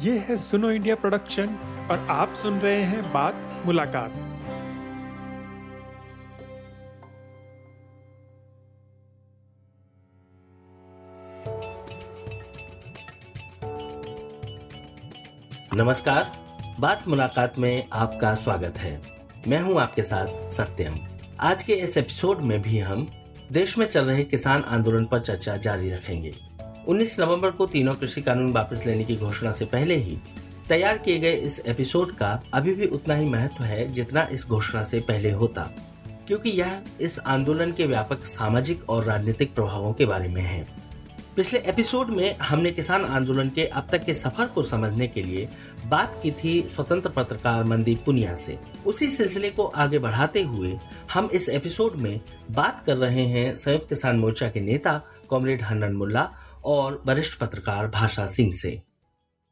ये है सुनो इंडिया प्रोडक्शन और आप सुन रहे हैं बात मुलाकात। नमस्कार, बात मुलाकात में आपका स्वागत है। मैं हूँ आपके साथ सत्यम। आज के इस एपिसोड में भी हम देश में चल रहे किसान आंदोलन पर चर्चा जारी रखेंगे। 19 नवंबर को तीनों कृषि कानून वापस लेने की घोषणा से पहले ही तैयार किए गए इस एपिसोड का अभी भी उतना ही महत्व है जितना इस घोषणा से पहले होता, क्योंकि यह इस आंदोलन के व्यापक सामाजिक और राजनीतिक प्रभावों के बारे में है। पिछले एपिसोड में हमने किसान आंदोलन के अब तक के सफ़र को समझने के लिए बात की थी स्वतंत्र पत्रकार मनदीप पुनिया से। उसी सिलसिले को आगे बढ़ाते हुए हम इस एपिसोड में बात कर रहे हैं संयुक्त किसान मोर्चा के नेता कॉमरेड हनन मुल्ला और वरिष्ठ पत्रकार भाषा सिंह से।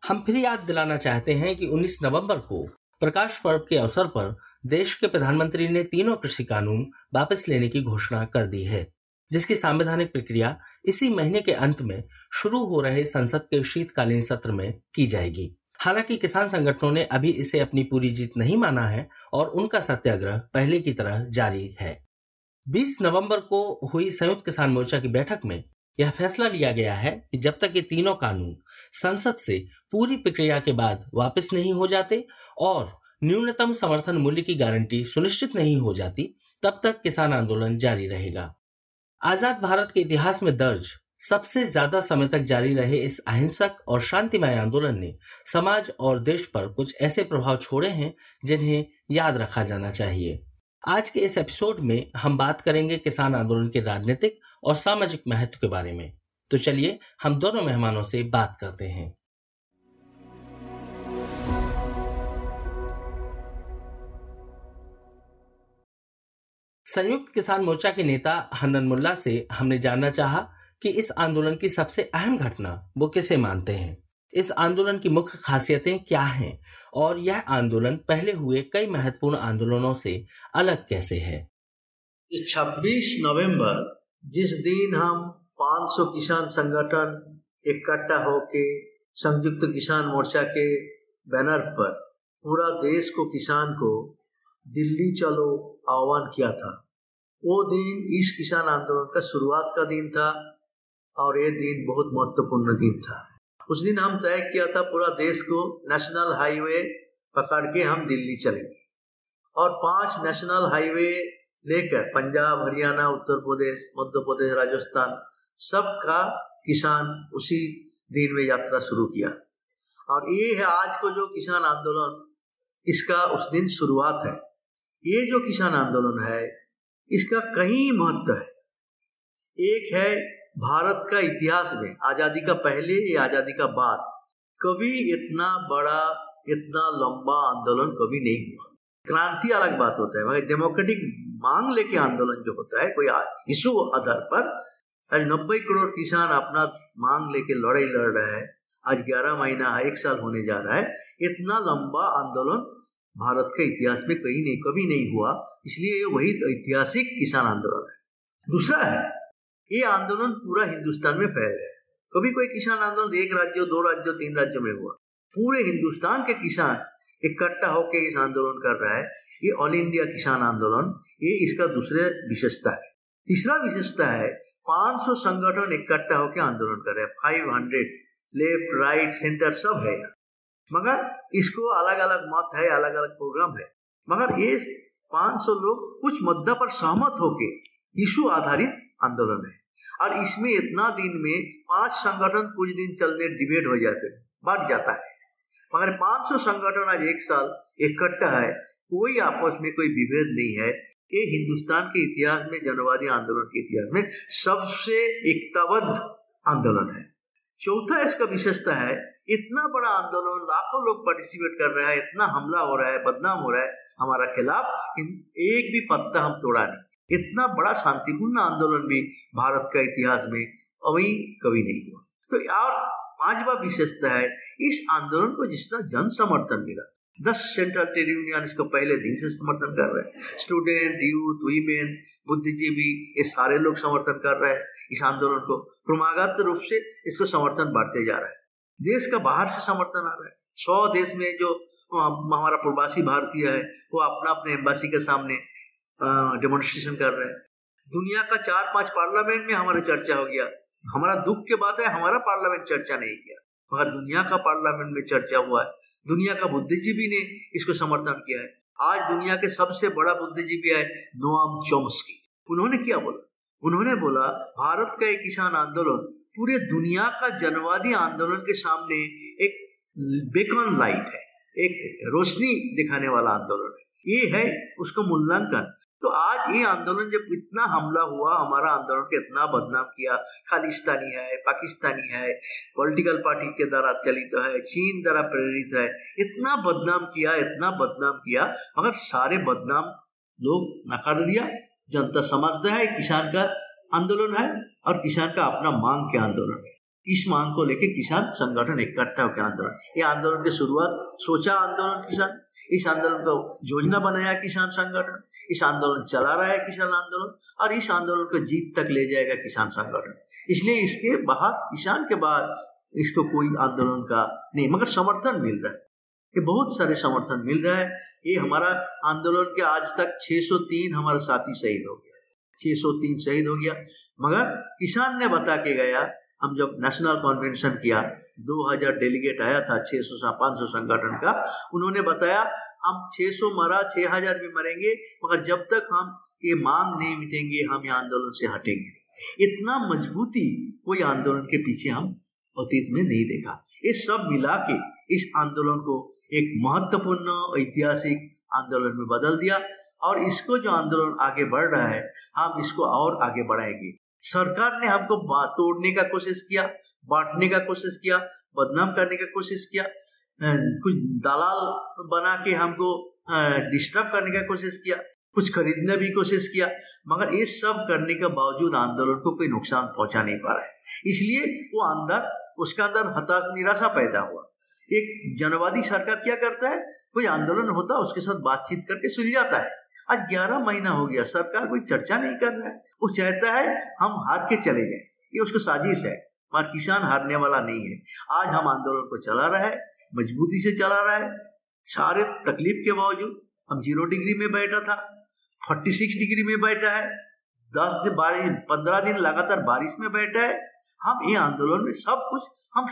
हम फिर याद दिलाना चाहते हैं कि 19 नवंबर को प्रकाश पर्व के अवसर पर देश के प्रधानमंत्री ने तीनों कृषि कानून वापस लेने की घोषणा कर दी है, जिसकी संवैधानिक प्रक्रिया इसी महीने के अंत में शुरू हो रहे संसद के शीतकालीन सत्र में की जाएगी। हालाँकि किसान संगठनों ने अभी इसे अपनी पूरी जीत नहीं माना है और उनका सत्याग्रह पहले की तरह जारी है। 20 नवंबर को हुई संयुक्त किसान मोर्चा की बैठक में यह फैसला लिया गया है कि जब तक ये तीनों कानून संसद से पूरी प्रक्रिया के बाद वापस नहीं हो जाते और न्यूनतम समर्थन मूल्य की गारंटी सुनिश्चित नहीं हो जाती, तब तक किसान आंदोलन जारी रहेगा। आज़ाद भारत के इतिहास में दर्ज सबसे ज़्यादा समय तक जारी रहे इस अहिंसक और शांतिमय आंदोलन ने समाज और देश पर कुछ ऐसे प्रभाव छोड़े हैं जिन्हें याद रखा जाना चाहिए। आज के इस एपिसोड में हम बात करेंगे किसान आंदोलन के राजनीतिक और सामाजिक महत्व के बारे में। तो चलिए, हम दोनों मेहमानों से बात करते हैं। संयुक्त किसान मोर्चा के नेता हनन मुल्ला से हमने जानना चाहा कि इस आंदोलन की सबसे अहम घटना वो किसे मानते हैं। इस आंदोलन की मुख्य खासियतें क्या हैं? और यह आंदोलन पहले हुए कई महत्वपूर्ण आंदोलनों से अलग कैसे है? 26 नवंबर, जिस दिन हम 500 किसान संगठन इकट्ठा होके संयुक्त किसान मोर्चा के बैनर पर पूरा देश को, किसान को दिल्ली चलो आह्वान किया था। वो दिन, इस किसान आंदोलन का शुरुआत का दिन था और ये दिन बहुत महत्वपूर्ण दिन था। उस दिन हम तय किया था पूरा देश को नेशनल हाईवे पकड़ के हम दिल्ली चलेंगे। और पाँच नेशनल हाईवे लेकर पंजाब, हरियाणा, उत्तर प्रदेश, मध्य प्रदेश, राजस्थान, सबका किसान उसी दिन में यात्रा शुरू किया। और ये है आज को जो किसान आंदोलन, इसका उस दिन शुरुआत है। ये जो किसान आंदोलन है, इसका कहीं महत्व है। एक है भारत का इतिहास में, आज़ादी का पहले या आज़ादी का बाद, कभी इतना बड़ा, इतना लंबा आंदोलन कभी नहीं हुआ। क्रांति अलग बात होता है, मगर डेमोक्रेटिक मांग लेके आंदोलन जो होता है, कोई इशू आधार पर, आज नब्बे करोड़ किसान अपना मांग लेके लड़ाई लड़ रहा है, आज ग्यारह महीना, एक साल होने जा रहा है, इतना लंबा आंदोलन भारत के इतिहास में कहीं नहीं, कभी नहीं हुआ, इसलिए वही ऐतिहासिक किसान आंदोलन है। दूसरा है ये आंदोलन पूरा हिंदुस्तान में फैल है। कभी कोई किसान आंदोलन, एक राज्य, दो राज्यों, तीन राज्यों में हुआ। पूरे हिंदुस्तान के किसान इकट्ठा होकर इस आंदोलन कर रहा है। ये ऑल इंडिया किसान आंदोलन, ये इसका दूसरे विशेषता है। तीसरा विशेषता है 500 संगठन इकट्ठा होकर आंदोलन कर रहे हैं। Five hundred left right centre सब है यहाँ। मगर इसको अलग अलग मत है अलग अलग प्रोग्राम है। मगर ये 500 लोग कुछ मुद्दा पर सहमत होके इशू आधारित आंदोलन है। और इसमें इतना दिन में पाँच संगठन कुछ दिन चलने डिबेट हो जाते, बढ़ जाता है। मगर 500 संगठन आज एक साल इकट्ठा है, कोई आपस में कोई विभेद नहीं है। ये हिंदुस्तान के इतिहास में, जनवादी आंदोलन के इतिहास में सबसे एकताबद्ध आंदोलन है। चौथा इसका विशेषता है, इतना बड़ा आंदोलन, लाखों लोग पार्टिसिपेट कर रहे हैं, इतना हमला हो रहा है, बदनाम हो रहा है, हमारा खिलाफ एक भी पत्ता हम तोड़ा नहीं। इतना बड़ा शांतिपूर्ण आंदोलन भी भारत का इतिहास में अभी कभी नहीं हुआ। तो और पांचवा विशेषता है, इस आंदोलन को जितना जन समर्थन मिला, दस सेंट्रल ट्रेड यूनियन इसको पहले दिन से समर्थन कर रहे हैं। स्टूडेंट, यूथ, वीमेन, बुद्धिजीवी, ये सारे लोग समर्थन कर रहे हैं इस आंदोलन को। क्रमागत रूप से इसको समर्थन बढ़ते जा रहा है। देश का बाहर से समर्थन आ रहा है। सौ देश में जो हमारा प्रवासी भारतीय है, वो अपना अपने एम्बासी के सामने डेमोन्स्ट्रेशन कर रहे हैं। दुनिया का चार पाँच पार्लियामेंट में हमारा चर्चा हो गया। हमारा दुख के बात है, हमारा पार्लियामेंट चर्चा नहीं किया। मगर दुनिया का पार्लियामेंट में चर्चा हुआ है। दुनिया का बुद्धिजीवी ने इसको समर्थन किया है। आज दुनिया के सबसे बड़ा बुद्धिजीवी है नोआम चोम्स्की। उन्होंने क्या बोला? उन्होंने बोला, भारत का एक किसान आंदोलन पूरे दुनिया का जनवादी आंदोलन के सामने एक बेकॉन लाइट है। एक रोशनी दिखाने वाला आंदोलन है। ये है उसका मूल्यांकन। तो आज ये आंदोलन जब इतना हमला हुआ, हमारा आंदोलन के इतना बदनाम किया, खालिस्तानी है, पाकिस्तानी है, पॉलिटिकल पार्टी के द्वारा चलित तो है, चीन द्वारा प्रेरित है, इतना बदनाम किया, इतना बदनाम किया, मगर सारे बदनाम लोग नकार दिया, जनता समझता है, किसान का आंदोलन है, और किसान का अपना मांग के आंदोलन है। इस मांग को लेकर किसान संगठन इकट्ठा होकर आंदोलन। ये आंदोलन की शुरुआत सोचा आंदोलन किसान, इस आंदोलन को योजना बनाया किसान संगठन, इस आंदोलन चला रहा है किसान आंदोलन, और इस आंदोलन को जीत तक ले जाएगा किसान संगठन। इसलिए इसके बाहर, किसान के बाद इसको कोई आंदोलन का नहीं, मगर समर्थन मिल रहा है। ये बहुत सारे समर्थन मिल रहा है। ये हमारा आंदोलन के आज तक 603 हमारा साथी शहीद हो गया। 603 शहीद हो गया। मगर किसान ने बता के गया हम जब नेशनल कॉन्वेंशन किया 2000 डेलीगेट आया था 600 से 500 संगठन का, उन्होंने बताया, हम 600 मरा 6000 भी मरेंगे, मगर जब तक हम ये मांग नहीं मिटेंगे, हम ये आंदोलन से हटेंगे इतना मजबूती कोई आंदोलन के पीछे हम अतीत में नहीं देखा। ये सब मिला के इस आंदोलन को एक महत्वपूर्ण ऐतिहासिक आंदोलन में बदल दिया, और इसको जो आंदोलन आगे बढ़ रहा है, हम इसको और आगे बढ़ाएँगे। सरकार ने हमको तोड़ने का कोशिश किया, बांटने का कोशिश किया, बदनाम करने का कोशिश किया कुछ दलाल बना के हमको डिस्टर्ब करने का कोशिश किया, कुछ खरीदने भी कोशिश किया, मगर ये सब करने के बावजूद आंदोलन को कोई नुकसान पहुँचा नहीं पा रहा है। इसलिए वो अंदर, उसका अंदर हताश, निराशा पैदा हुआ। एक जनवादी सरकार क्या करता है? कोई आंदोलन होता है, उसके साथ बातचीत करके सुलझाता है। आज ग्यारह महीना हो गया, सरकार कोई चर्चा नहीं कर रहा है। वो चाहता है हम हार के चले जाए। ये उसको साजिश है। मगर किसान हारने वाला नहीं है। आज हम आंदोलन को चला रहा है, मजबूती से चला रहा है। सारे तकलीफ़ के बावजूद हम ज़ीरो डिग्री में बैठा था फोर्टी सिक्स डिग्री में बैठा है, दस दिन बारिश पंद्रह दिन लगातार बारिश में बैठा है। हम ये आंदोलन में सब कुछ, हम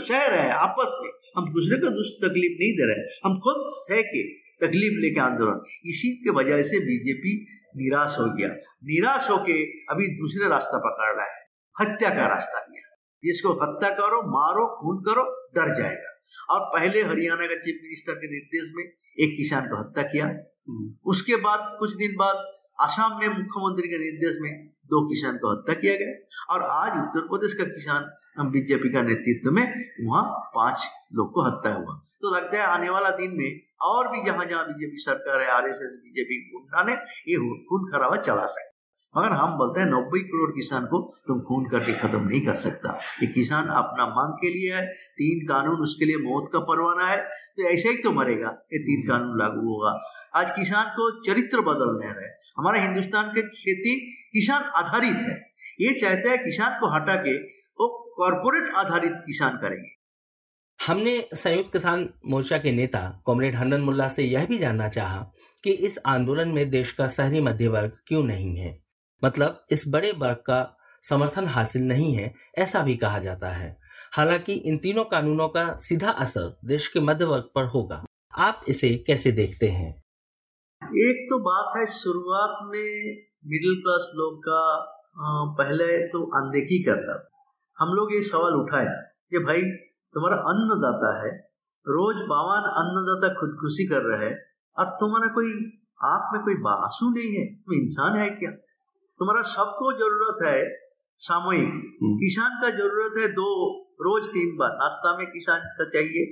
सह रहे हैं, आपस में। हम दूसरे को तकलीफ़ नहीं दे रहे हैं। हम खुद सह के तकलीफ़ लेके आंदोलन। इसी के वजह से बीजेपी निराश हो गया। निराश होके अभी दूसरे रास्ता पकड़ रहा है। हत्या का रास्ता लिया। जिसको हत्या करो मारो खून करो डर जाएगा। और पहले हरियाणा का चीफ मिनिस्टर के निर्देश में एक किसान को हत्या किया। हम्म। उसके बाद कुछ दिन बाद आसाम में मुख्यमंत्री के निर्देश में दो किसान को हत्या किया गया। और आज उत्तर प्रदेश का किसान, बीजेपी का नेतृत्व में वहाँ पाँच लोग को हत्या हुआ। तो लगता है आने वाला दिन में और भी जहाँ जहाँ बीजेपी सरकार है, आरएसएस, बीजेपी, गुंडा ने ये खून खराबा चला सकते मगर हम बोलते हैं नब्बे करोड़ किसान को तुम खून करके खत्म नहीं कर सकता। ये किसान अपना मांग के लिए है तीन कानून उसके लिए मौत का परवाना है तो ऐसे ही तो मरेगा, ये तीन कानून लागू होगा। आज किसान को चरित्र बदलने रहे हमारा हिंदुस्तान के खेती किसान आधारित है। ये चाहते हैं किसान को हटा के वो कॉरपोरेट आधारित किसान करेंगे। हमने संयुक्त किसान मोर्चा के नेता कॉमरेड हनन मुल्ला से यह भी जानना चाहा कि इस आंदोलन में देश का शहरी मध्य वर्ग क्यों नहीं है। मतलब इस बड़े वर्ग का समर्थन हासिल नहीं है, ऐसा भी कहा जाता है। हालाँकि इन तीनों कानूनों का सीधा असर देश के मध्य वर्ग पर होगा। आप इसे कैसे देखते हैं? एक तो बात है, शुरुआत में मिडिल क्लास लोग का पहले तो अनदेखी कर रहा था। हम लोग ये सवाल उठाया कि भाई, तुम्हारा अन्नदाता है, रोज बावन अन्नदाता खुदकुशी कर रहे हैं, और तुम्हारा कोई, आप में कोई बासु नहीं है? तुम इंसान है क्या? तुम्हारा सबको ज़रूरत है सामूहिक। हम्म। किसान का ज़रूरत है दो रोज तीन बार। नाश्ता में किसान का चाहिए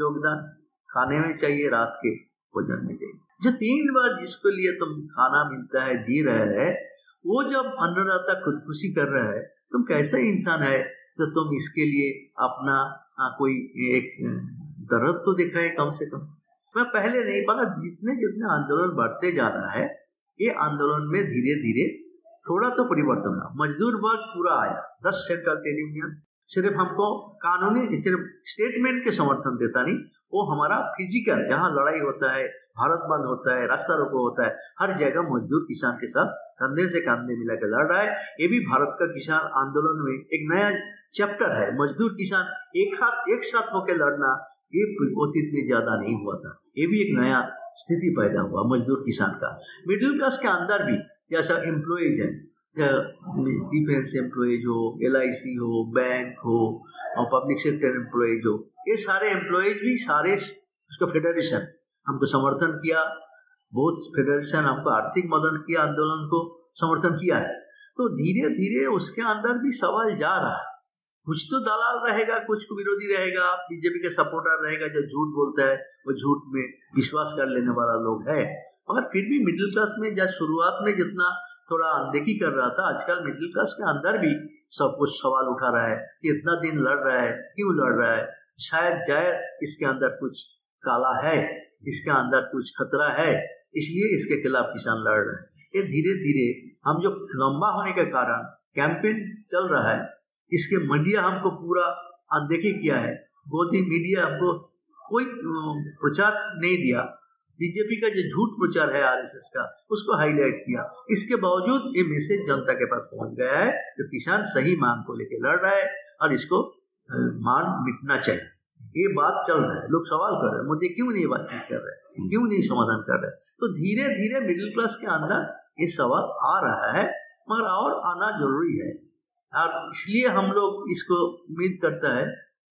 योगदान खाने में चाहिए रात के भोजन में चाहिए। जो तीन बार जिसके लिए तुम खाना मिलता है जी रहे है वो जब अन्नदाता खुदकुशी कर रहा है तुम कैसा इंसान है तो तुम इसके लिए अपना आ, कोई एक दर्द तो दिख रहा है कम से कम? मैं पहले नहीं पता जितने जितने आंदोलन बढ़ते जा रहा है ये आंदोलन में धीरे धीरे थोड़ा तो परिवर्तन हुआ। मजदूर वर्ग पूरा आया। दस सेंट्रल ट्रेड यूनियन सिर्फ़ हमको कानूनी, सिर्फ़ स्टेटमेंट के समर्थन देता नहीं, वो हमारा फ़िज़िकल जहाँ लड़ाई होता है, भारत बंद होता है, रास्ता रोको होता है, हर जगह मजदूर किसान के साथ कंधे से कंधे मिला के लड़ रहा है। ये भी भारत का किसान आंदोलन में एक नया चैप्टर है। मजदूर किसान एक हाथ, एक साथ होकर लड़ना, ये अतीत में ज़्यादा नहीं हुआ था। ये भी एक नया स्थिति पैदा हुआ मजदूर किसान का। मिडिल क्लास के अंदर भी जैसा एम्प्लॉयज़ हैं। डिफेंस एम्प्लॉयज़ हो एल हो बैंक हो, और पब्लिक सेक्टर एम्प्लॉयज़ हो। ये सारे एम्प्लॉयज़ भी सारे उसका फेडरेशन हमको समर्थन किया, बहुत फेडरेशन हमको आर्थिक मदद किया आंदोलन को, समर्थन किया है। तो धीरे धीरे उसके अंदर भी सवाल जा रहा है। कुछ तो दलाल रहेगा, कुछ विरोधी रहेगा। बीजेपी के सपोर्टर रहेगा जो झूठ बोलता है, वो झूठ में विश्वास कर लेने वाला लोग है। मगर फिर भी मिडिल क्लास में जब शुरुआत में जितना थोड़ा अनदेखी कर रहा था, आजकल मिडिल क्लास के अंदर भी सब कुछ सवाल उठा रहा है कि इतना दिन लड़ रहा है, क्यों लड़ रहा है? शायद जाए इसके अंदर कुछ काला है, इसके अंदर कुछ खतरा है, इसलिए इसके खिलाफ किसान लड़ रहे हैं। ये धीरे धीरे हम जो लंबा होने के कारण कैंपेन चल रहा है, इसके मीडिया हमको पूरा अनदेखी किया है। गोदी मीडिया हमको कोई प्रचार नहीं दिया। बीजेपी का जो झूठ प्रचार है आरएसएस का, उसको हाईलाइट किया। इसके बावजूद ये मैसेज जनता के पास पहुँच गया है, जो किसान सही मांग को लेकर लड़ रहा है और इसको मान मिटना चाहिए। ये बात चल रहा है। लोग सवाल कर रहे हैं, मोदी क्यों नहीं बातचीत कर रहे क्यों नहीं समाधान कर रहे तो धीरे धीरे मिडिल क्लास के अंदर ये सवाल आ रहा है, मगर और आना ज़रूरी है। और इसलिए हम लोग इसको उम्मीद करता है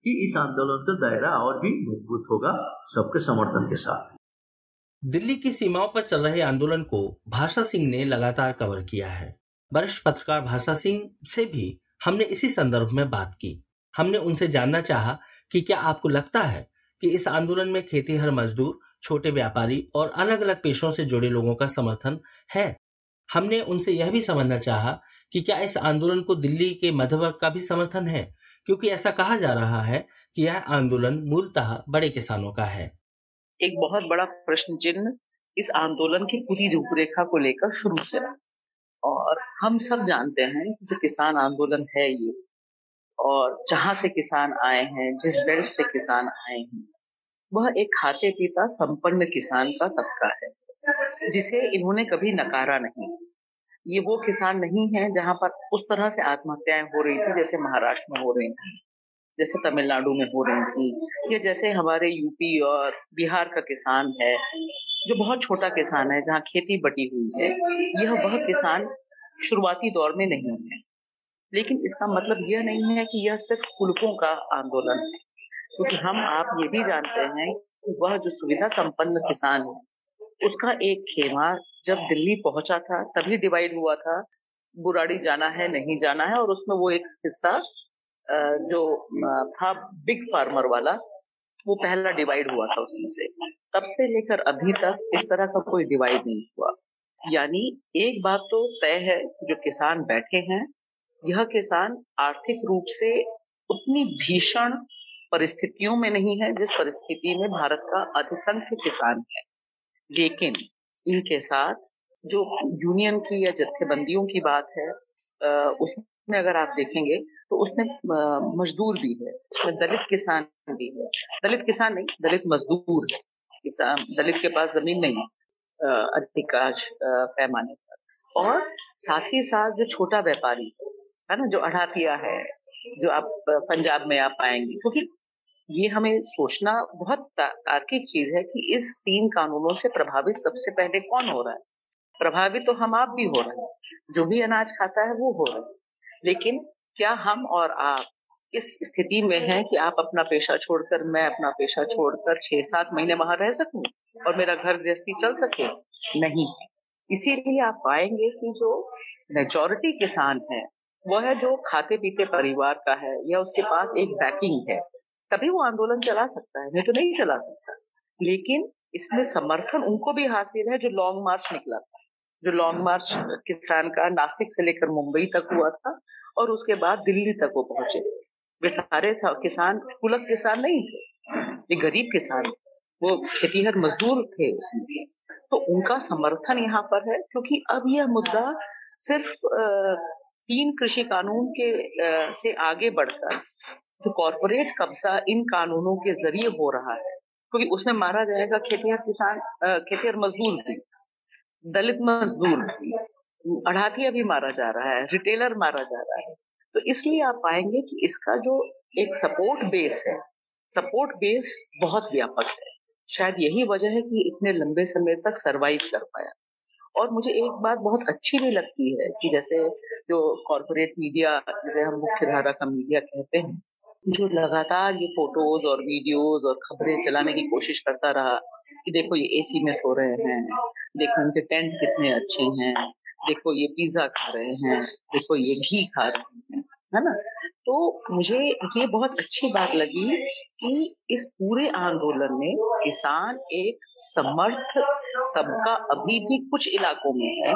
कि इस आंदोलन का दायरा और भी मज़बूत होगा सबके समर्थन के साथ। दिल्ली की सीमाओं पर चल रहे आंदोलन को भाषा सिंह ने लगातार कवर किया है। वरिष्ठ पत्रकार भाषा सिंह से भी हमने इसी संदर्भ में बात की। हमने उनसे जानना चाहा कि क्या आपको लगता है कि इस आंदोलन में खेती हर मजदूर, छोटे व्यापारी और अलग अलग पेशों से जुड़े लोगों का समर्थन है? हमने उनसे यह भी समझना चाहा कि क्या इस आंदोलन को दिल्ली के मध्यवर्ग का भी समर्थन है? क्योंकि ऐसा कहा जा रहा है कि यह आंदोलन मूलतः बड़े किसानों का है। एक बहुत बड़ा प्रश्न चिन्ह इस आंदोलन की पूरी रूपरेखा को लेकर शुरू से रहा। और हम सब जानते हैं कि जो किसान आंदोलन है ये, और जहाँ से किसान आए हैं, जिस बेल्ट से किसान आए हैं, वह एक खाते पीता संपन्न किसान का तबका है, जिसे इन्होंने कभी नकारा नहीं। ये वो किसान नहीं है जहाँ पर उस तरह से आत्महत्याएँ हो रही थी जैसे महाराष्ट्र में हो रही थी। जैसे तमिलनाडु में हो रही थी, या जैसे हमारे यूपी और बिहार का किसान है, जो बहुत छोटा किसान है, जहाँ खेती बटी हुई है, यह वह किसान शुरुआती दौर में नहीं है। लेकिन इसका मतलब यह नहीं है कि यह सिर्फ़ कुलकों का आंदोलन है, क्योंकि हम आप ये भी जानते हैं कि वह जो सुविधा संपन्न किसान है, उसका एक खेमा जब दिल्ली पहुँचा था, तभी डिवाइड हुआ था, बुराड़ी जाना है, नहीं जाना है, और उसमें वो एक हिस्सा जो था बिग फार्मर वाला, वो पहला डिवाइड हुआ था उसमें से। तब से लेकर अभी तक इस तरह का कोई डिवाइड नहीं हुआ। यानी एक बात तो तय है, जो किसान बैठे हैं, यह किसान आर्थिक रूप से उतनी भीषण परिस्थितियों में नहीं है, जिस परिस्थिति में भारत का अधिसंख्य किसान है। लेकिन इनके साथ जो यूनियन की या जत्थेबंदियों की बात है उसमें अगर आप देखेंगे तो उसमें मजदूर भी है, उसमें दलित किसान भी है। दलित किसान नहीं, दलित मजदूर है। किसान, दलित के पास ज़मीन नहीं अधिकांश पैमाने पर। और साथ ही साथ जो छोटा व्यापारी है है ना, जो अढ़ातिया है, जो आप पंजाब में आप पाएँगे, क्योंकि ये हमें सोचना बहुत तार्किक चीज़ है कि इस तीन कानूनों से प्रभावित सबसे पहले कौन हो रहा है? प्रभावित तो हम आप भी हो रहे हैं, जो भी अनाज खाता है वो हो रहा है। लेकिन क्या हम और आप इस स्थिति में हैं कि आप अपना पेशा छोड़कर, मैं अपना पेशा छोड़कर छह सात महीने वहाँ रह सकूँ और मेरा घर गृहस्थी चल सके? नहीं है। इसीलिए आप पाएँगे कि जो मेजोरिटी किसान है, वह है जो खाते पीते परिवार का है या उसके पास एक बैकिंग है, तभी वो आंदोलन चला सकता है, नहीं तो नहीं चला सकता। लेकिन इसमें समर्थन उनको भी हासिल है जो लॉन्ग मार्च निकला था। जो लॉन्ग मार्च किसान का नासिक से लेकर मुंबई तक हुआ था और उसके बाद दिल्ली तक वो पहुँचे। वे सारे किसान कुलक किसान नहीं थे, ये गरीब किसान वो खेतीहर मजदूर थे उसमें से। तो उनका समर्थन यहाँ पर है, क्योंकि अब यह मुद्दा सिर्फ़ तीन कृषि कानून के से आगे बढ़कर जो कॉरपोरेट कब्जा इन कानूनों के ज़रिए हो रहा है, क्योंकि उसमें मारा जाएगा खेतिहर किसान खेतीहर मजदूर भी। दलित मजदूर भी अढ़ातिया भी मारा जा रहा है रिटेलर मारा जा रहा है। तो इसलिए आप पाएँगे कि इसका जो एक सपोर्ट बेस है सपोर्ट बेस बहुत व्यापक है। शायद यही वजह है कि इतने लंबे समय तक सरवाइव कर पाया। और मुझे एक बात बहुत अच्छी भी लगती है कि जैसे जो कॉरपोरेट मीडिया जिसे हम मुख्य धारा का मीडिया कहते हैं, जो लगातार ये फ़ोटोज़ और वीडियोज़ और खबरें चलाने की कोशिश करता रहा कि देखो ये एसी में सो रहे हैं। देखो उनके टेंट कितने अच्छे हैं। देखो ये पिज्जा खा रहे हैं। देखो ये घी खा रहे हैं, है ना? तो मुझे ये बहुत अच्छी बात लगी कि इस पूरे आंदोलन में किसान एक समर्थ तबका अभी भी कुछ इलाकों में है,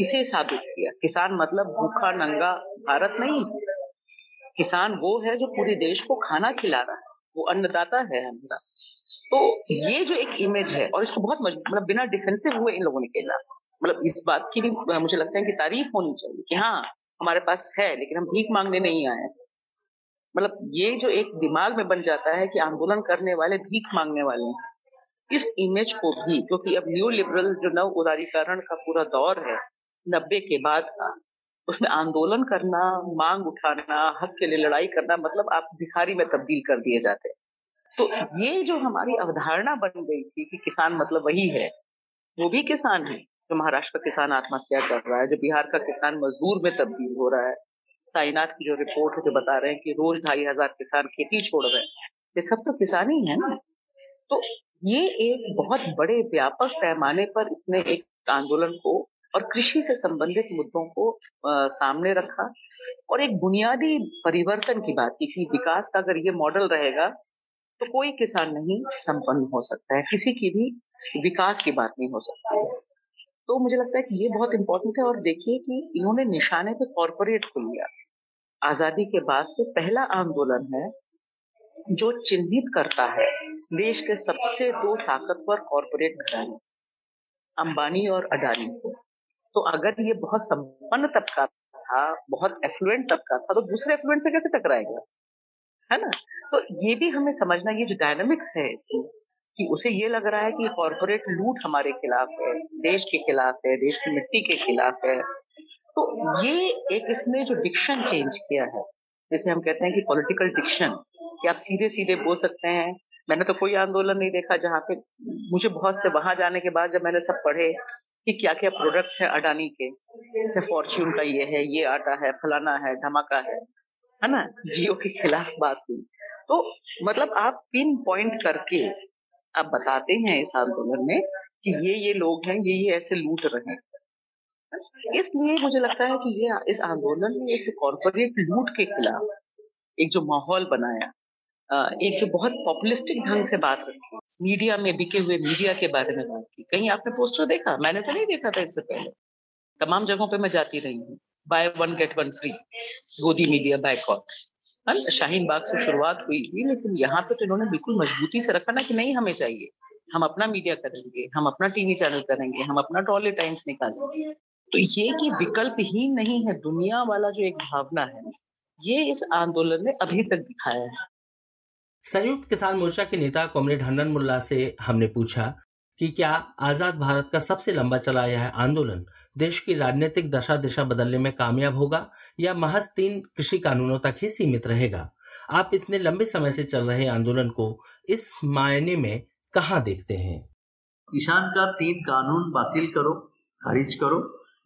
इसे साबित किया। किसान मतलब भूखा, नंगा भारत नहीं। किसान वो है जो पूरे देश को खाना खिला रहा है। वो अन्नदाता है हमारा। तो ये जो एक इमेज है, और इसको बहुत मतलब बिना डिफेंसिव हुए इन लोगों ने खेला। मतलब इस बात की भी मुझे लगता है कि तारीफ़ होनी चाहिए कि हाँ हमारे पास है, लेकिन हम भीख मांगने नहीं आए मतलब ये जो एक दिमाग में बन जाता है कि आंदोलन करने वाले भीख मांगने वाले हैं। इस इमेज को भी, क्योंकि अब न्यू लिबरल जो नव उदारीकरण का पूरा दौर है, नब्बे के बाद का, उसमें आंदोलन करना, मांग उठाना, हक के लिए लड़ाई करना मतलब आप भिखारी में तब्दील कर दिए जाते तो ये जो हमारी अवधारणा बन गई थी कि किसान मतलब वही है वो भी किसान है। जो महाराष्ट्र का किसान आत्महत्या कर रहा है जो बिहार का किसान मजदूर में तब्दील हो रहा है साइनाथ की जो रिपोर्ट है जो बता रहे हैं कि रोज ढाई हज़ार किसान खेती छोड़ रहे हैं ये सब तो किसान ही है ना। तो ये एक बहुत बड़े व्यापक पैमाने पर इसने एक आंदोलन को और कृषि से संबंधित मुद्दों को आ, सामने रखा और एक बुनियादी परिवर्तन की बात की विकास का अगर ये मॉडल रहेगा तो कोई किसान नहीं संपन्न हो सकता है, किसी की भी विकास की बात नहीं हो सकती है। तो मुझे लगता है कि ये बहुत इंपॉर्टेंट है और देखिए कि इन्होंने निशाने पे कॉरपोरेट को लिया। आज़ादी के बाद से पहला आंदोलन है जो चिन्हित करता है देश के सबसे दो ताकतवर कॉरपोरेट घराने अंबानी और अडानी को। तो अगर ये बहुत संपन्न तबका था, बहुत एफ्लुएंट तबका था तो दूसरे एफ्लुएंट से कैसे टकराएगा? है ना? तो ये भी हमें समझना, ये जो डायनामिक्स है इसमें कि उसे ये लग रहा है कि कॉरपोरेट लूट हमारे खिलाफ है, देश के खिलाफ है, देश की मिट्टी के खिलाफ है। तो ये एक इसने जो डिक्शन चेंज किया है, जैसे हम कहते हैं कि पॉलिटिकल डिक्शन कि आप सीधे सीधे बोल सकते हैं, मैंने तो कोई आंदोलन नहीं देखा जहाँ पे मुझे बहुत से वहाँ जाने के बाद जब मैंने सब पढ़े कि क्या क्या प्रोडक्ट्स है अडानी के, जैसे फॉर्च्यून का ये है, ये आटा है, फलाना है, धमाका है। है ना? जियो के खिलाफ बात हुई। तो मतलब आप पिन पॉइंट करके आप बताते हैं इस आंदोलन में कि ये ये लोग हैं, ये ये ऐसे लूट रहे हैं। इसलिए मुझे लगता है कि ये, इस आंदोलन ने एक जो कॉरपोरेट लूट के खिलाफ एक जो माहौल बनाया एक जो बहुत पॉपुलिस्टिक ढंग से बात रखी, मीडिया में बिके हुए मीडिया के बारे में बात की। कहीं आपने पोस्टर देखा? मैंने तो नहीं देखा था इससे पहले। तमाम जगहों पे मैं जाती रही हूँ। Buy one get one free गोदी मीडिया बायकॉट शाहीन बाग से शुरुआत हुई थी, लेकिन यहाँ पे तो इन्होंने बिल्कुल मजबूती से रखा ना कि नहीं हमें चाहिए। हम अपना मीडिया करेंगे, हम अपना टीवी चैनल करेंगे, हम अपना ट्रॉली टाइम्स निकालेंगे। तो ये कि विकल्प ही नहीं है, दुनिया वाला जो एक भावना है, ये इस आंदोलन ने अभी तक दिखाया है। संयुक्त किसान मोर्चा के नेता कॉमरेड हनन मुल्ला से हमने पूछा कि क्या आज़ाद भारत का सबसे लंबा चला यह आंदोलन? देश की राजनीतिक दशा दिशा बदलने में कामयाब होगा या महज तीन कृषि कानूनों तक ही सीमित रहेगा? आप इतने लंबे समय से चल रहे आंदोलन को इस मायने में कहा देखते हैं? किसान का तीन कानून बातिल करो, खारिज करो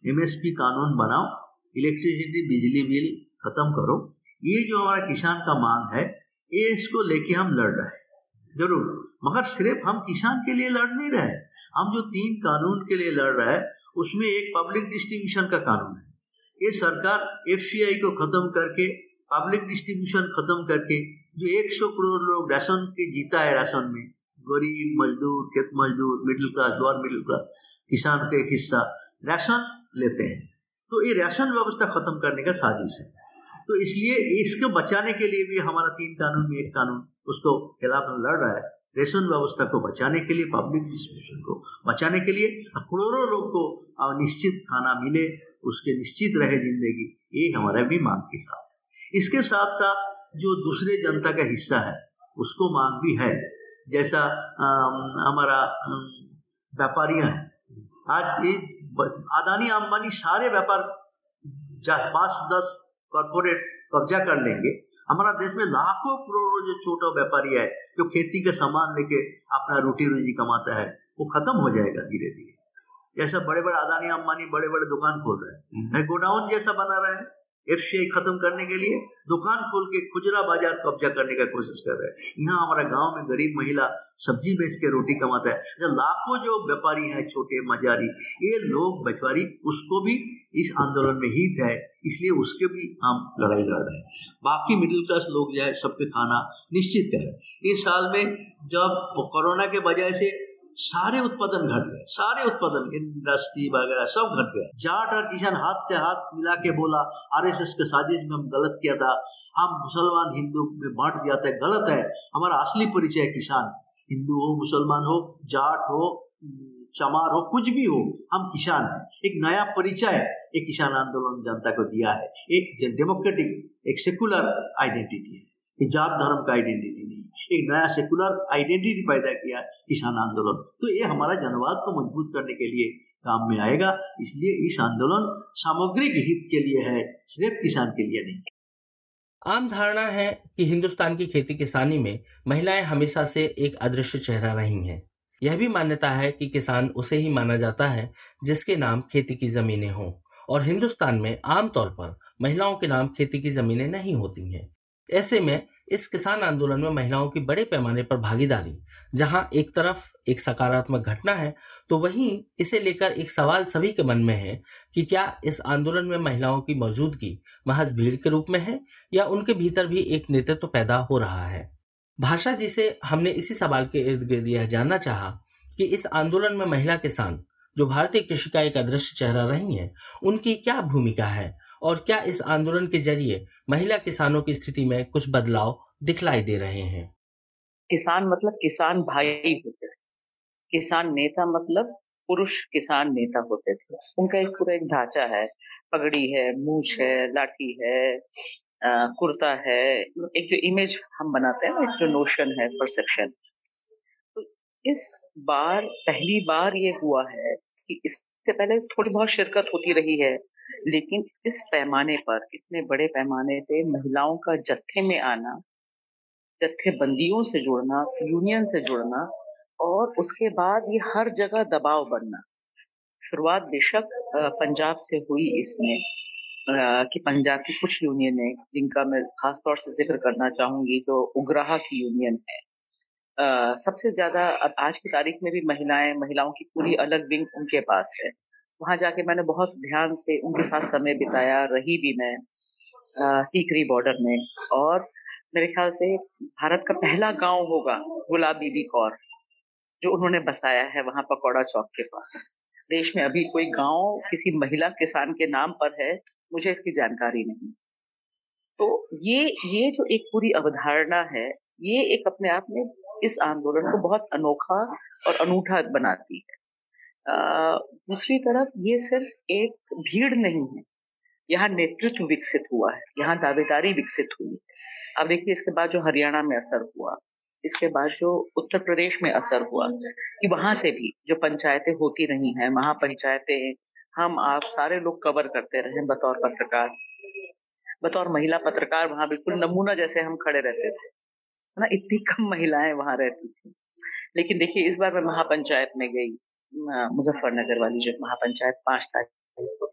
एमएसपी कानून बनाओ इलेक्ट्रिसिटी बिजली बिल खत्म करो। ये जो हमारा किसान का मांग है, ये इसको लेके हम लड़ रहे हैं। ज़रूर। मगर सिर्फ़ हम किसान के लिए लड़ नहीं रहे। हम जो तीन कानून के लिए लड़ रहे हैं उसमें एक पब्लिक डिस्ट्रीब्यूशन का कानून है। ये सरकार एफसीआई को खत्म करके पब्लिक डिस्ट्रीब्यूशन खत्म करके, जो 100 करोड़ लोग राशन के जीता है राशन में, गरीब, मजदूर, खेत मजदूर middle class lower middle class किसान का एक हिस्सा, राशन लेते हैं। तो ये राशन व्यवस्था खत्म करने का साजिश है। तो इसलिए इसको बचाने के लिए भी हमारा तीन कानून में एक कानून उसको खिलाफ लड़ रहा है, रेशन व्यवस्था को बचाने के लिए पब्लिक डिस्ट्रीब्यूशन को बचाने के लिए करोड़ों लोग को निश्चित खाना मिले, उसके निश्चित रहे ज़िंदगी, ये हमारा भी मांग के साथ है। इसके साथ साथ जो दूसरे जनता का हिस्सा है, उसको मांग भी है। जैसा हमारा व्यापारियाँ हैं। आज ये अदानी अंबानी सारे व्यापार पाँच दस कॉरपोरेट कब्जा कर लेंगे। हमारा देश में लाखों करोड़ों जो छोटा व्यापारी है जो खेती के सामान लेके अपना रोटी रोजी कमाता है वो खत्म हो जाएगा धीरे धीरे जैसा बड़े बड़े अदानी अंबानी बड़े बड़े दुकान खोल रहे हैं। हम्म। गोडाउन जैसा बना रहे हैं। एफ़ खत्म करने के लिए दुकान खोल के खुजरा बाज़ार कब्जा करने का कोशिश कर रहे हैं। यहाँ हमारा गाँव में गरीब महिला सब्ज़ी बेच के रोटी कमाता है। अच्छा लाखों जो व्यापारी हैं, छोटे मजारी, ये लोग व्यापारी उसको भी इस आंदोलन में हित है, इसलिए उसके भी हम लड़ाई लड़ रहे हैं। बाकी मिडिल क्लास लोग जो है, सबके खाना निश्चित करें। इस साल में जब कोरोना के वजह से सारे उत्पादन घट गए, सारे उत्पादन, इंडस्ट्री वगैरह सब घट गए जाट और किसान हाथ से हाथ मिला के बोला, आरएसएस के साजिश में हम गलत किया था, हम मुसलमान हिंदू में बांट दिया था, गलत है, हमारा असली परिचय किसान हिंदू हो, मुसलमान हो, जाट हो, चमार हो, कुछ भी हो, हम किसान हैं। एक नया परिचय एक किसान आंदोलन जनता को दिया है। एक डेमोक्रेटिक एक सेकुलर आइडेंटिटी है। जात धर्म का आइडेंटिटी नहीं एक नया सेकुलर आइडेंटिटी पैदा किया किसान आंदोलन। तो ये हमारा जनवाद को मज़बूत करने के लिए काम में आएगा। इसलिए इस आंदोलन सामग्रिक हित के लिए है, सिर्फ़ किसान के लिए नहीं। आम धारणा है कि हिंदुस्तान की खेती किसानी में महिलाएँ हमेशा से एक अदृश्य चेहरा रही हैं। यह भी मान्यता है कि किसान उसे ही माना जाता है जिसके नाम खेती की जमीनें हों। और हिंदुस्तान में आमतौर पर महिलाओं के नाम खेती की जमीनें नहीं होती हैं। ऐसे में इस किसान आंदोलन में महिलाओं की बड़े पैमाने पर भागीदारी, जहाँ एक तरफ़ एक सकारात्मक घटना है तो वहीं इसे लेकर एक सवाल सभी के मन में है कि क्या इस आंदोलन में महिलाओं की मौजूदगी महज भीड़ के रूप में है, या उनके भीतर भी एक नेतृत्व तो पैदा हो रहा है? भाषा जी से हमने इसी सवाल के इर्द गिर्द यह जानना चाहा कि इस आंदोलन में महिला किसान, जो भारतीय कृषि का एक अदृश्य चेहरा रही है, उनकी क्या भूमिका है? और क्या इस आंदोलन के ज़रिए महिला किसानों की स्थिति में कुछ बदलाव दिखलाई दे रहे हैं? किसान मतलब किसान भाई होते थे। किसान नेता मतलब पुरुष किसान नेता होते थे। उनका एक पूरा एक ढांचा है। पगड़ी है, मूछ है, लाठी है कुर्ता है। एक जो इमेज हम बनाते हैं एक जो नोशन है परसेप्शन तो इस बार, पहली बार ये हुआ है कि इससे पहले थोड़ी बहुत शिरकत होती रही है। लेकिन इस पैमाने पर, इतने बड़े पैमाने पे महिलाओं का जत्थे में आना, जत्थेबंदियों से जुड़ना यूनियन से जुड़ना और उसके बाद ये हर जगह दबाव बनना। शुरुआत बेशक पंजाब से हुई इसमें कि पंजाब की कुछ यूनियन है, जिनका मैं खास तौर से ज़िक्र करना चाहूँगी, जो उग्राहा की यूनियन है। सबसे ज़्यादा आज की तारीख में भी महिलाएँ, महिलाओं की पूरी अलग विंग उनके पास है। वहाँ जाके मैंने बहुत ध्यान से उनके साथ समय बिताया, रही भी मैं टीकरी बॉर्डर में। और मेरे ख्याल से भारत का पहला गाँव होगा गुलाब बीबी कौर, जो उन्होंने बसाया है वहाँ पकौड़ा चौक के पास। देश में अभी कोई गाँव किसी महिला किसान के नाम पर है, मुझे इसकी जानकारी नहीं। तो ये ये जो एक पूरी अवधारणा है, ये एक अपने आप में इस आंदोलन को बहुत अनोखा और अनूठा बनाती है। दूसरी तरफ़ ये सिर्फ़ एक भीड़ नहीं है। यहाँ नेतृत्व विकसित हुआ है, यहाँ दावेदारी विकसित हुई। अब देखिए, इसके बाद जो हरियाणा में असर हुआ, इसके बाद जो उत्तर प्रदेश में असर हुआ, कि वहाँ से भी जो पंचायतें होती रही हैं, महापंचायतें, हम आप सारे लोग कवर करते रहे बतौर पत्रकार। बतौर महिला पत्रकार वहाँ बिल्कुल नमूना जैसे हम खड़े रहते थे। ना? इतनी कम महिलाएँ वहाँ रहती थी। लेकिन देखिए, इस बार मैं महापंचायत में गई। मुजफ्फरनगर वाली जो महापंचायत पाँच तारीख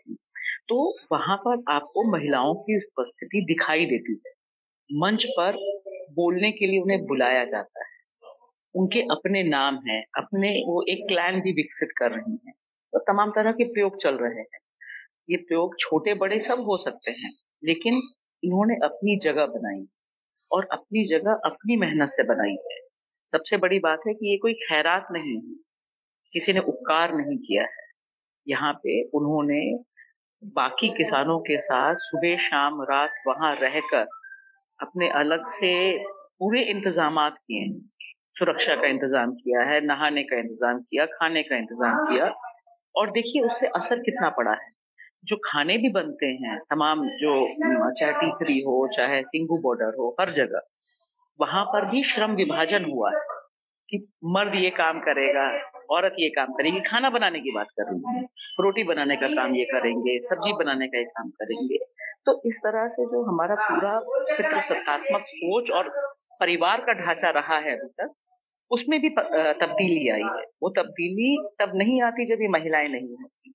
थी। तो वहाँ पर आपको महिलाओं की उपस्थिति दिखाई देती है। मंच पर बोलने के लिए उन्हें बुलाया जाता है। उनके अपने नाम हैं, अपने वो एक क्लैन भी विकसित कर रही हैं। तो तमाम तरह के प्रयोग चल रहे हैं। ये प्रयोग छोटे बड़े सब हो सकते हैं, लेकिन इन्होंने अपनी जगह बनाई और अपनी जगह अपनी मेहनत से बनाई है। सबसे बड़ी बात है कि ये कोई खैरात नहीं है। किसी ने उपकार नहीं किया है। यहाँ पे उन्होंने बाकी किसानों के साथ सुबह शाम रात वहाँ रहकर अपने अलग से पूरे इंतज़ाम किए सुरक्षा का इंतज़ाम किया है, नहाने का इंतज़ाम किया, खाने का इंतज़ाम किया। और देखिए उससे असर कितना पड़ा है। जो खाने भी बनते हैं, तमाम जो चाहे टीकरी हो, चाहे सिंगू बॉर्डर हो, हर जगह, वहाँ पर भी श्रम विभाजन हुआ है। कि मर्द ये काम करेगा, औरत ये काम करेगी। खाना बनाने की बात कर रही है। रोटी बनाने का काम ये करेंगे, सब्ज़ी बनाने का ये काम करेंगे। तो इस तरह से जो हमारा पूरा पितृसत्तात्मक सोच और परिवार का ढांचा रहा है अभी तक, उसमें भी तब्दीली आई है। वो तब्दीली तब नहीं आती जब ये महिलाएँ नहीं होती।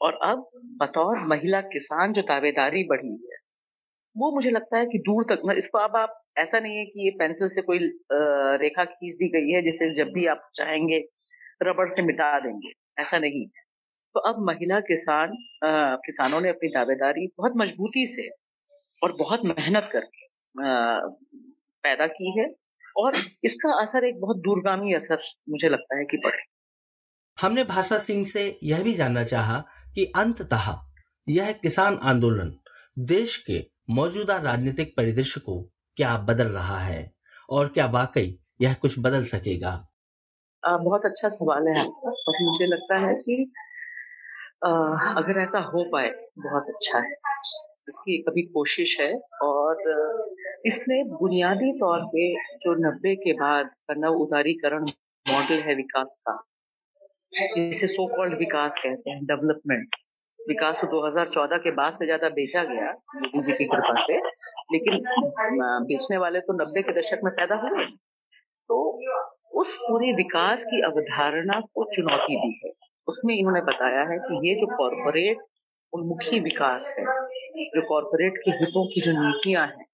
और अब बतौर महिला किसान जो दावेदारी बढ़ी है, वो मुझे लगता है कि दूर तक इसको अब आप ऐसा नहीं है कि ये पेंसिल से कोई रेखा खींच दी गई है, जिसे जब भी आप चाहेंगे रबड़ से मिटा देंगे। ऐसा नहीं है। तो अब महिला किसान किसानों ने अपनी दावेदारी बहुत मजबूती से और बहुत मेहनत करके पैदा की है और इसका असर एक बहुत दूरगामी असर मुझे लगता है कि पड़े। हमने भाषा सिंह से यह भी जानना चाहा कि अंततः यह किसान आंदोलन देश के मौजूदा राजनीतिक परिदृश्य को क्या बदल रहा है और क्या वाकई यह कुछ बदल सकेगा? आ, बहुत अच्छा सवाल है। आपका और मुझे लगता है कि आ, अगर ऐसा हो पाए बहुत अच्छा है। इसकी कभी कोशिश है और इसने बुनियादी तौर पे जो नब्बे के बाद का नव उदारीकरण मॉडल है विकास का जिसे सो कॉल्ड विकास कहते हैं डेवलपमेंट विकास को 2014 के बाद से ज़्यादा बेचा गया मोदी जी की कृपा से, लेकिन बेचने वाले तो नब्बे के दशक में पैदा हुए। तो उस पूरे विकास की अवधारणा को चुनौती दी है। उसमें इन्होंने बताया है कि ये जो कॉरपोरेट उन्मुखी विकास है, जो कॉरपोरेट के हितों की जो नीतियाँ हैं,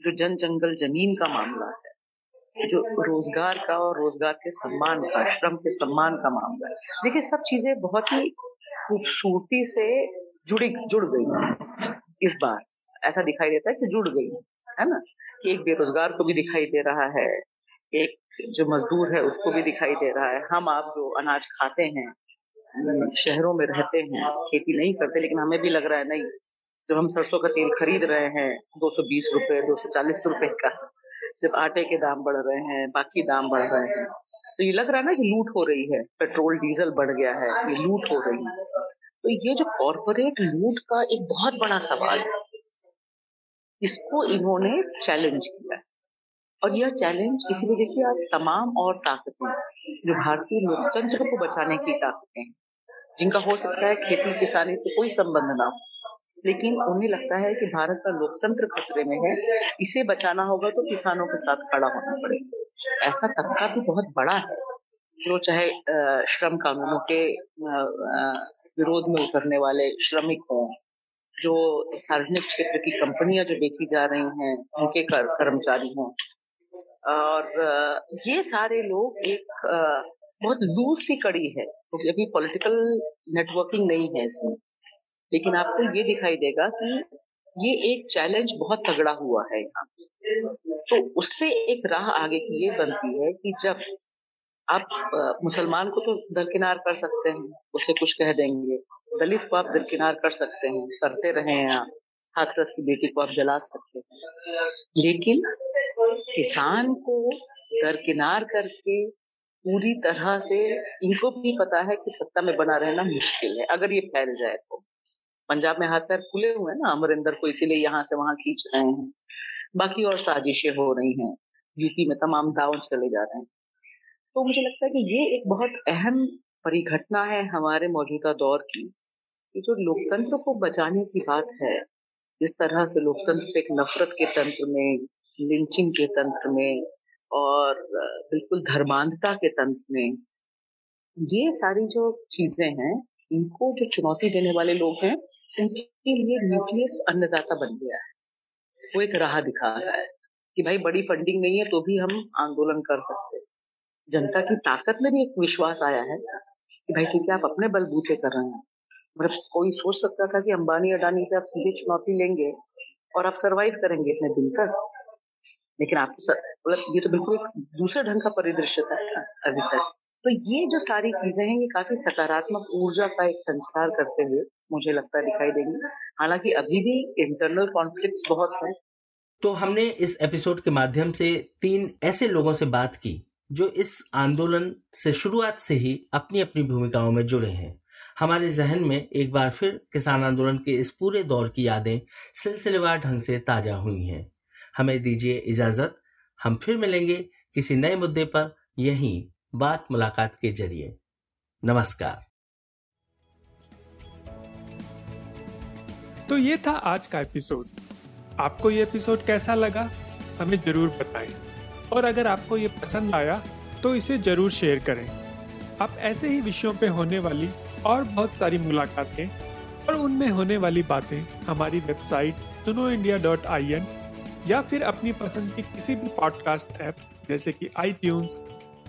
जो जन जंगल ज़मीन का मामला है, जो रोज़गार का और रोज़गार के सम्मान का श्रम के सम्मान का मामला है, देखिए सब चीज़ें बहुत ही खूबसूरती से जुड़ी, जुड़ गई इस बार ऐसा दिखाई देता है कि जुड़ गई है ना? कि एक बेरोजगार को भी दिखाई दे रहा है, एक जो मजदूर है उसको भी दिखाई दे रहा है। हम आप जो अनाज खाते हैं शहरों में रहते हैं, खेती नहीं करते, लेकिन हमें भी लग रहा है, नहीं, जब हम सरसों का तेल खरीद रहे हैं, दो सौ बीस रुपए, दो सौ चालीस रुपए का जब आटे के दाम बढ़ रहे हैं, बाकी दाम बढ़ रहे हैं तो ये लग रहा है ना कि लूट हो रही है, पेट्रोल, डीजल बढ़ गया है, ये लूट हो रही है। तो ये जो कॉरपोरेट लूट का एक बहुत बड़ा सवाल है। इसको इन्होंने चैलेंज किया। और यह चैलेंज इसीलिए देखिए आप, तमाम और ताकतें, जो भारतीय लोकतंत्र को बचाने की ताकतें हैं, जिनका हो सकता है खेती किसानी से कोई संबंध ना हो। लेकिन उन्हें लगता है कि भारत का लोकतंत्र खतरे में है। इसे बचाना होगा तो किसानों के साथ खड़ा होना पड़ेगा ऐसा तबका भी बहुत बड़ा है। जो चाहे श्रम कानूनों के विरोध में उतरने वाले श्रमिक हों जो सार्वजनिक क्षेत्र की कंपनियाँ जो बेची जा रही हैं उनके कर, कर्मचारी हों। और ये सारे लोग एक बहुत लूज सी कड़ी है क्योंकि तो अभी पॉलिटिकल नेटवर्किंग नहीं है इसमें। लेकिन आपको ये दिखाई देगा कि ये एक चैलेंज बहुत तगड़ा हुआ है यहाँ तो उससे एक राह आगे की ये बनती है कि जब आप मुसलमान को तो दरकिनार कर सकते हैं, उसे कुछ कह देंगे। दलित को आप दरकिनार कर सकते हैं, करते रहे हैं आप। हाथरस की बेटी को आप जला सकते हैं। लेकिन किसान को दरकिनार करके पूरी तरह से, इनको भी पता है कि सत्ता में बना रहना मुश्किल है, अगर ये फैल जाए तो। पंजाब में हाथ पैर खुले हुए हैं ना, अमरिंदर को इसीलिए यहाँ से वहाँ खींच रहे हैं। बाकी और साजिशें हो रही हैं। यूपी में तमाम दाव चले जा रहे हैं। तो मुझे लगता है कि ये एक बहुत अहम परिघटना है हमारे मौजूदा दौर की, कि जो लोकतंत्र को बचाने की बात है, जिस तरह से लोकतंत्र एक नफरत के तंत्र में, लिंचिंग के तंत्र में और बिल्कुल धर्मांधता के तंत्र में, ये सारी जो चीज़ें हैं इनको जो चुनौती देने वाले लोग हैं, उनके लिए न्यूक्लियस अन्नदाता बन गया है। वो एक राह दिखा रहा है कि भाई बड़ी फंडिंग नहीं है तो भी हम आंदोलन कर सकते जनता की ताकत में भी एक विश्वास आया है कि भाई ठीक है, आप अपने बलबूते कर रहे हैं। मतलब कोई सोच सकता था कि अंबानी, अडानी से आप सीधे चुनौती लेंगे और आप सरवाइव करेंगे इतने दिन तक। लेकिन आपको मतलब ये तो बिल्कुल एक दूसरे ढंग का परिदृश्य था अभी तक। तो ये जो सारी चीज़ें हैं, ये काफ़ी सकारात्मक ऊर्जा का एक संचार करते हुए मुझे लगता दिखाई देंगी। हालाँकि अभी भी इंटरनल कॉन्फ्लिक्ट बहुत है। तो हमने इस एपिसोड के माध्यम से तीन ऐसे लोगों से बात की, जो इस आंदोलन से, शुरुआत से ही अपनी अपनी भूमिकाओं में जुड़े हैं। हमारे जहन में एक बार फिर किसान आंदोलन के इस पूरे दौर की यादें सिलसिलेवार ढंग से ताज़ा हुई हैं। हमें दीजिए इजाज़त। हम फिर मिलेंगे किसी नए मुद्दे पर। यहीं बात मुलाकात के ज़रिए। नमस्कार। तो ये था आज का एपिसोड। आपको ये एपिसोड कैसा लगा, हमें ज़रूर बताएँ। और अगर आपको ये पसंद आया तो इसे ज़रूर शेयर करें। आप ऐसे ही विषयों पे होने वाली और बहुत सारी मुलाकातें और उनमें होने वाली बातें हमारी वेबसाइट सुनो इंडिया डॉट आई एन या फिर अपनी पसंद की किसी भी पॉडकास्ट ऐप जैसे कि आई